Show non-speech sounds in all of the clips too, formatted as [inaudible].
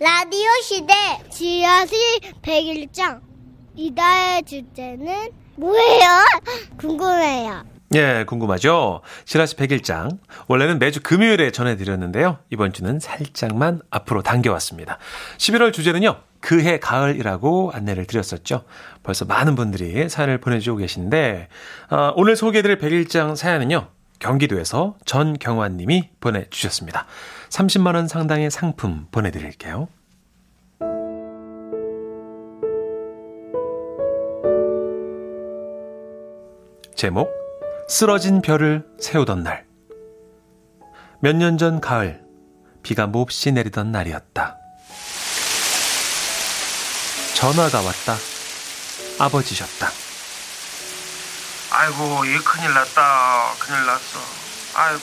라디오 시대 지하실 101장 이달의 주제는 뭐예요? [laughs] 궁금해요. 예, 궁금하죠? 지라시 101장. 원래는 매주 금요일에 전해드렸는데요. 이번 주는 살짝만 앞으로 당겨왔습니다. 11월 주제는요. 그해 가을이라고 안내를 드렸었죠. 벌써 많은 분들이 사연을 보내주고 계신데, 어, 오늘 소개해드릴 101장 사연은요. 경기도에서 전경환 님이 보내주셨습니다. 30만원 상당의 상품 보내드릴게요. 제목, 쓰러진 별을 세우던 날. 몇 년 전 가을, 비가 몹시 내리던 날이었다. 전화가 왔다. 아버지셨다. 아이고 이 큰일 났다 큰일 났어 아이고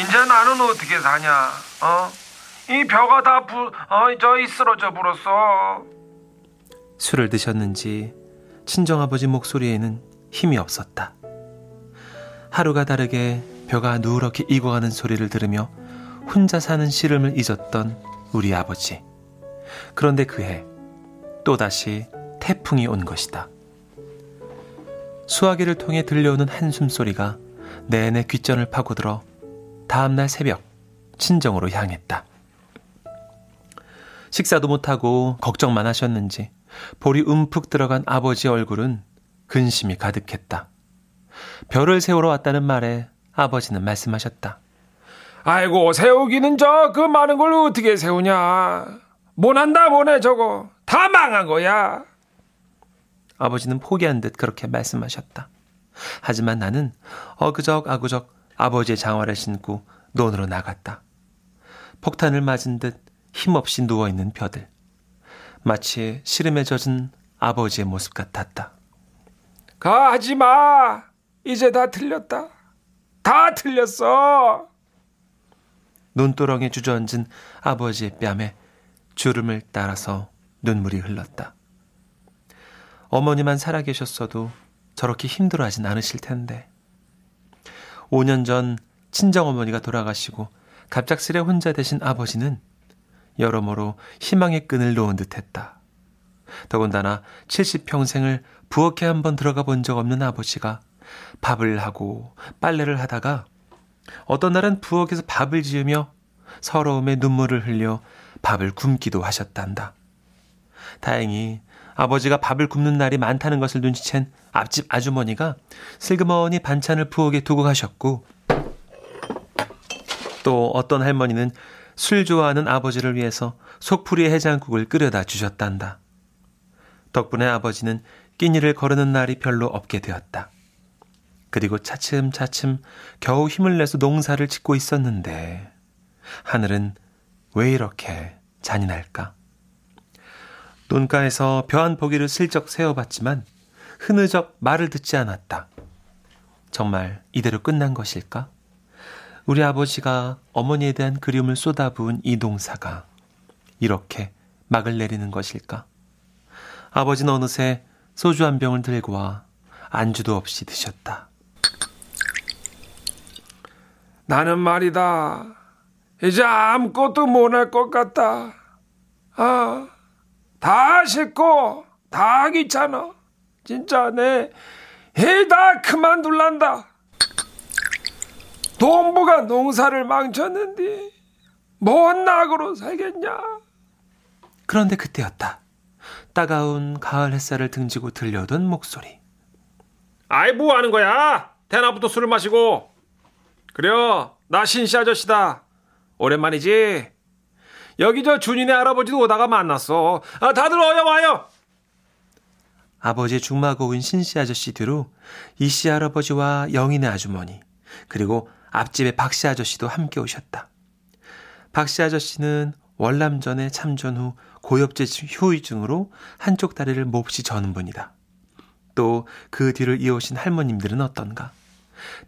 이제 나는 어떻게 사냐 어 이 벼가 다 부, 어, 저이 쓰러져 불었어 술을 드셨는지 친정아버지 목소리에는 힘이 없었다. 하루가 다르게 벼가 누렇게 익어가는 소리를 들으며 혼자 사는 시름을 잊었던 우리 아버지. 그런데 그해 또다시 태풍이 온 것이다. 수화기를 통해 들려오는 한숨 소리가 내내 귓전을 파고들어 다음날 새벽 친정으로 향했다. 식사도 못하고 걱정만 하셨는지 볼이 움푹 들어간 아버지 얼굴은 근심이 가득했다. 별을 세우러 왔다는 말에 아버지는 말씀하셨다. 아이고 세우기는 저 그 많은 걸 어떻게 세우냐 못한다 못해 저거 다 망한 거야 아버지는 포기한 듯 그렇게 말씀하셨다. 하지만 나는 어그적 아구적 아버지의 장화를 신고 논으로 나갔다. 폭탄을 맞은 듯 힘없이 누워있는 벼들. 마치 시름에 젖은 아버지의 모습 같았다. 가 하지 마 이제 다 틀렸다 다 틀렸어 눈도렁에 주저앉은 아버지의 뺨에 주름을 따라서 눈물이 흘렀다. 어머니만 살아계셨어도 저렇게 힘들어하진 않으실 텐데. 5년 전 친정어머니가 돌아가시고 갑작스레 혼자 되신 아버지는 여러모로 희망의 끈을 놓은 듯 했다. 더군다나 70평생을 부엌에 한번 들어가 본 적 없는 아버지가 밥을 하고 빨래를 하다가 어떤 날은 부엌에서 밥을 지으며 서러움에 눈물을 흘려 밥을 굶기도 하셨단다. 다행히 아버지가 밥을 굽는 날이 많다는 것을 눈치챈 앞집 아주머니가 슬그머니 반찬을 부엌에 두고 가셨고 또 어떤 할머니는 술 좋아하는 아버지를 위해서 속풀이 해장국을 끓여다 주셨단다. 덕분에 아버지는 끼니를 거르는 날이 별로 없게 되었다. 그리고 차츰차츰 겨우 힘을 내서 농사를 짓고 있었는데 하늘은 왜 이렇게 잔인할까? 논가에서 벼 한 포기를 슬쩍 세어봤지만 흐느적 말을 듣지 않았다. 정말 이대로 끝난 것일까? 우리 아버지가 어머니에 대한 그리움을 쏟아부은 이 농사가 이렇게 막을 내리는 것일까? 아버지는 어느새 소주 한 병을 들고 와 안주도 없이 드셨다. 나는 말이다 이제 아무것도 못할 것 같다 아 다 싫고 다 귀찮아. 진짜 내해다 그만둘란다. 동부가 농사를 망쳤는데 뭔 낙으로 살겠냐? 그런데 그때였다. 따가운 가을 햇살을 등지고 들려오던 목소리. 아이 뭐 하는 거야? 대낮부터 술을 마시고. 그래요. 나 신씨 아저씨다. 오랜만이지? 여기 저 준이네 할아버지도 오다가 만났어. 아, 다들 와요, 와요. 아버지의 중마고운 신씨 아저씨 뒤로 이씨 할아버지와 영인의 아주머니, 그리고 앞집의 박씨 아저씨도 함께 오셨다. 박씨 아저씨는 월남전에 참전 후 고엽제 후유증으로 한쪽 다리를 몹시 저는 분이다. 또 그 뒤를 이어오신 할머님들은 어떤가?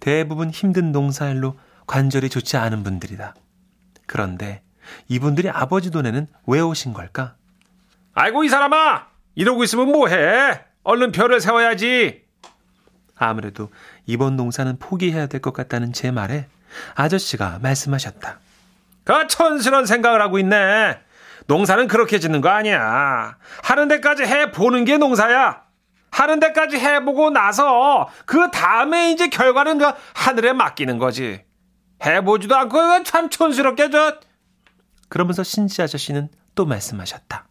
대부분 힘든 농사일로 관절이 좋지 않은 분들이다. 그런데 이분들이 아버지 돈에는 왜 오신 걸까? 아이고 이 사람아 이러고 있으면 뭐해? 얼른 별을 세워야지. 아무래도 이번 농사는 포기해야 될 것 같다는 제 말에 아저씨가 말씀하셨다. 그 천스런 생각을 하고 있네. 농사는 그렇게 짓는 거 아니야. 하는 데까지 해보는 게 농사야. 하는 데까지 해보고 나서 그 다음에 이제 결과는 그 하늘에 맡기는 거지. 해보지도 않고 참 촌스럽게 저. 그러면서 신지 아저씨는 또 말씀하셨다.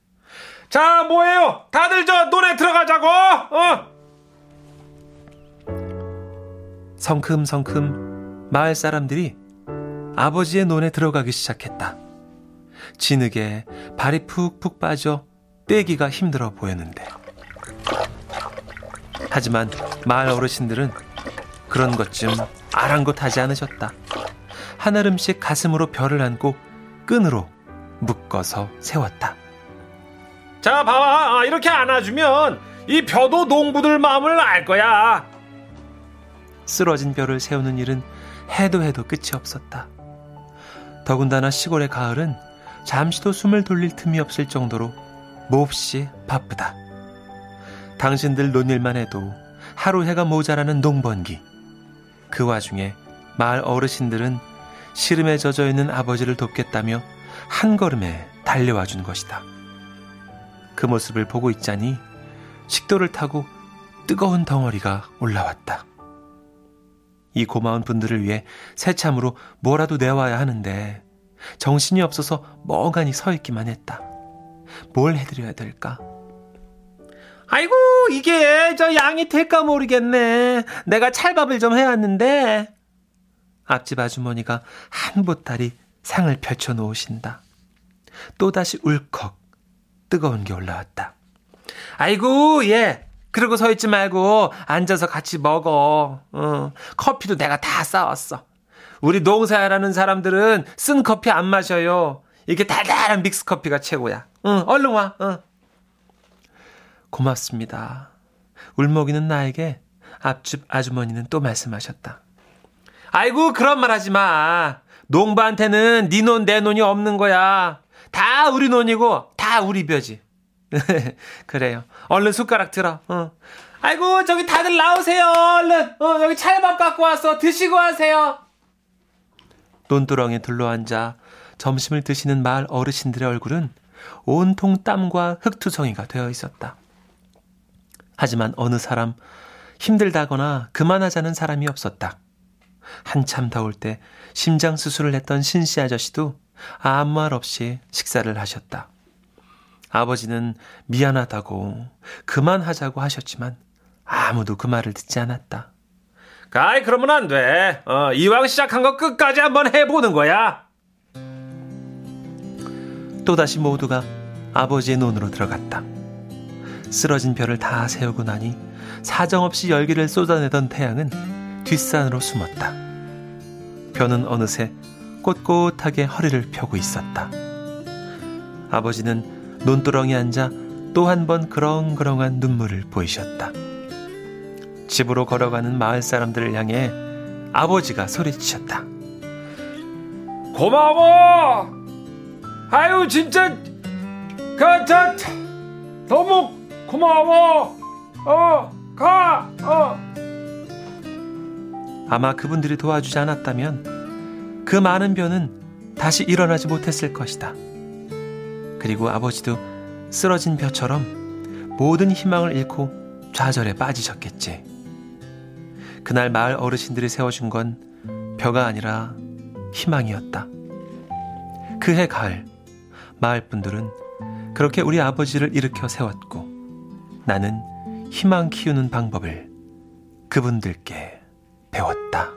자, 뭐예요? 다들 저 논에 들어가자고. 어. 성큼성큼 마을 사람들이 아버지의 논에 들어가기 시작했다. 진흙에 발이 푹푹 빠져 떼기가 힘들어 보였는데. 하지만 마을 어르신들은 그런 것좀 아랑곳하지 않으셨다. 한아름씩 가슴으로 별을 안고 끈으로 묶어서 세웠다. 자, 봐봐. 아, 이렇게 안아주면 이 벼도 농부들 마음을 알 거야. 쓰러진 벼를 세우는 일은 해도 해도 끝이 없었다. 더군다나 시골의 가을은 잠시도 숨을 돌릴 틈이 없을 정도로 몹시 바쁘다. 당신들 논일만 해도 하루 해가 모자라는 농번기. 그 와중에 마을 어르신들은 시름에 젖어 있는 아버지를 돕겠다며 한 걸음에 달려와 준 것이다. 그 모습을 보고 있자니 식도를 타고 뜨거운 덩어리가 올라왔다. 이 고마운 분들을 위해 새참으로 뭐라도 내와야 하는데 정신이 없어서 멍하니 서 있기만 했다. 뭘 해드려야 될까? 아이고 이게 저 양이 될까 모르겠네. 내가 찰밥을 좀 해왔는데 앞집 아주머니가 한 보따리 상을 펼쳐 놓으신다. 또다시 울컥 뜨거운 게 올라왔다. 아이고 예 그러고 서 있지 말고 앉아서 같이 먹어. 어, 커피도 내가 다 싸왔어. 우리 농사라는 사람들은 쓴 커피 안 마셔요. 이렇게 달달한 믹스 커피가 최고야. 응, 얼른 와. 응. 고맙습니다. 울먹이는 나에게 앞집 아주머니는 또 말씀하셨다. 아이고 그런 말 하지 마. 농부한테는 네논내 논이 없는 거야. 다 우리 논이고 다 우리 벼지. [laughs] 그래요. 얼른 숟가락 들어. 어. 아이고 저기 다들 나오세요. 얼른. 어, 여기 찰밥 갖고 왔어. 드시고 하세요. 논두렁에 둘러앉아 점심을 드시는 마을 어르신들의 얼굴은 온통 땀과 흙투성이가 되어 있었다. 하지만 어느 사람 힘들다거나 그만하자는 사람이 없었다. 한참 더울 때 심장 수술을 했던 신씨 아저씨도 아무 말 없이 식사를 하셨다. 아버지는 미안하다고 그만하자고 하셨지만 아무도 그 말을 듣지 않았다. 가이 그러면 안 돼. 어, 이왕 시작한 거 끝까지 한번 해보는 거야. 또다시 모두가 아버지의 논으로 들어갔다. 쓰러진 별을 다 세우고 나니 사정없이 열기를 쏟아내던 태양은 뒷산으로 숨었다. 벼는 어느새 꼿꼿하게 허리를 펴고 있었다. 아버지는 논두렁에 앉아 또 한 번 그렁그렁한 눈물을 보이셨다. 집으로 걸어가는 마을 사람들을 향해 아버지가 소리치셨다. 고마워. 아유 진짜 그저 너무 고마워. 어 가. 어. 아마 그분들이 도와주지 않았다면 그 많은 벼는 다시 일어나지 못했을 것이다. 그리고 아버지도 쓰러진 벼처럼 모든 희망을 잃고 좌절에 빠지셨겠지. 그날 마을 어르신들이 세워준 건 벼가 아니라 희망이었다. 그해 가을, 마을 분들은 그렇게 우리 아버지를 일으켜 세웠고 나는 희망 키우는 방법을 그분들께 배웠다.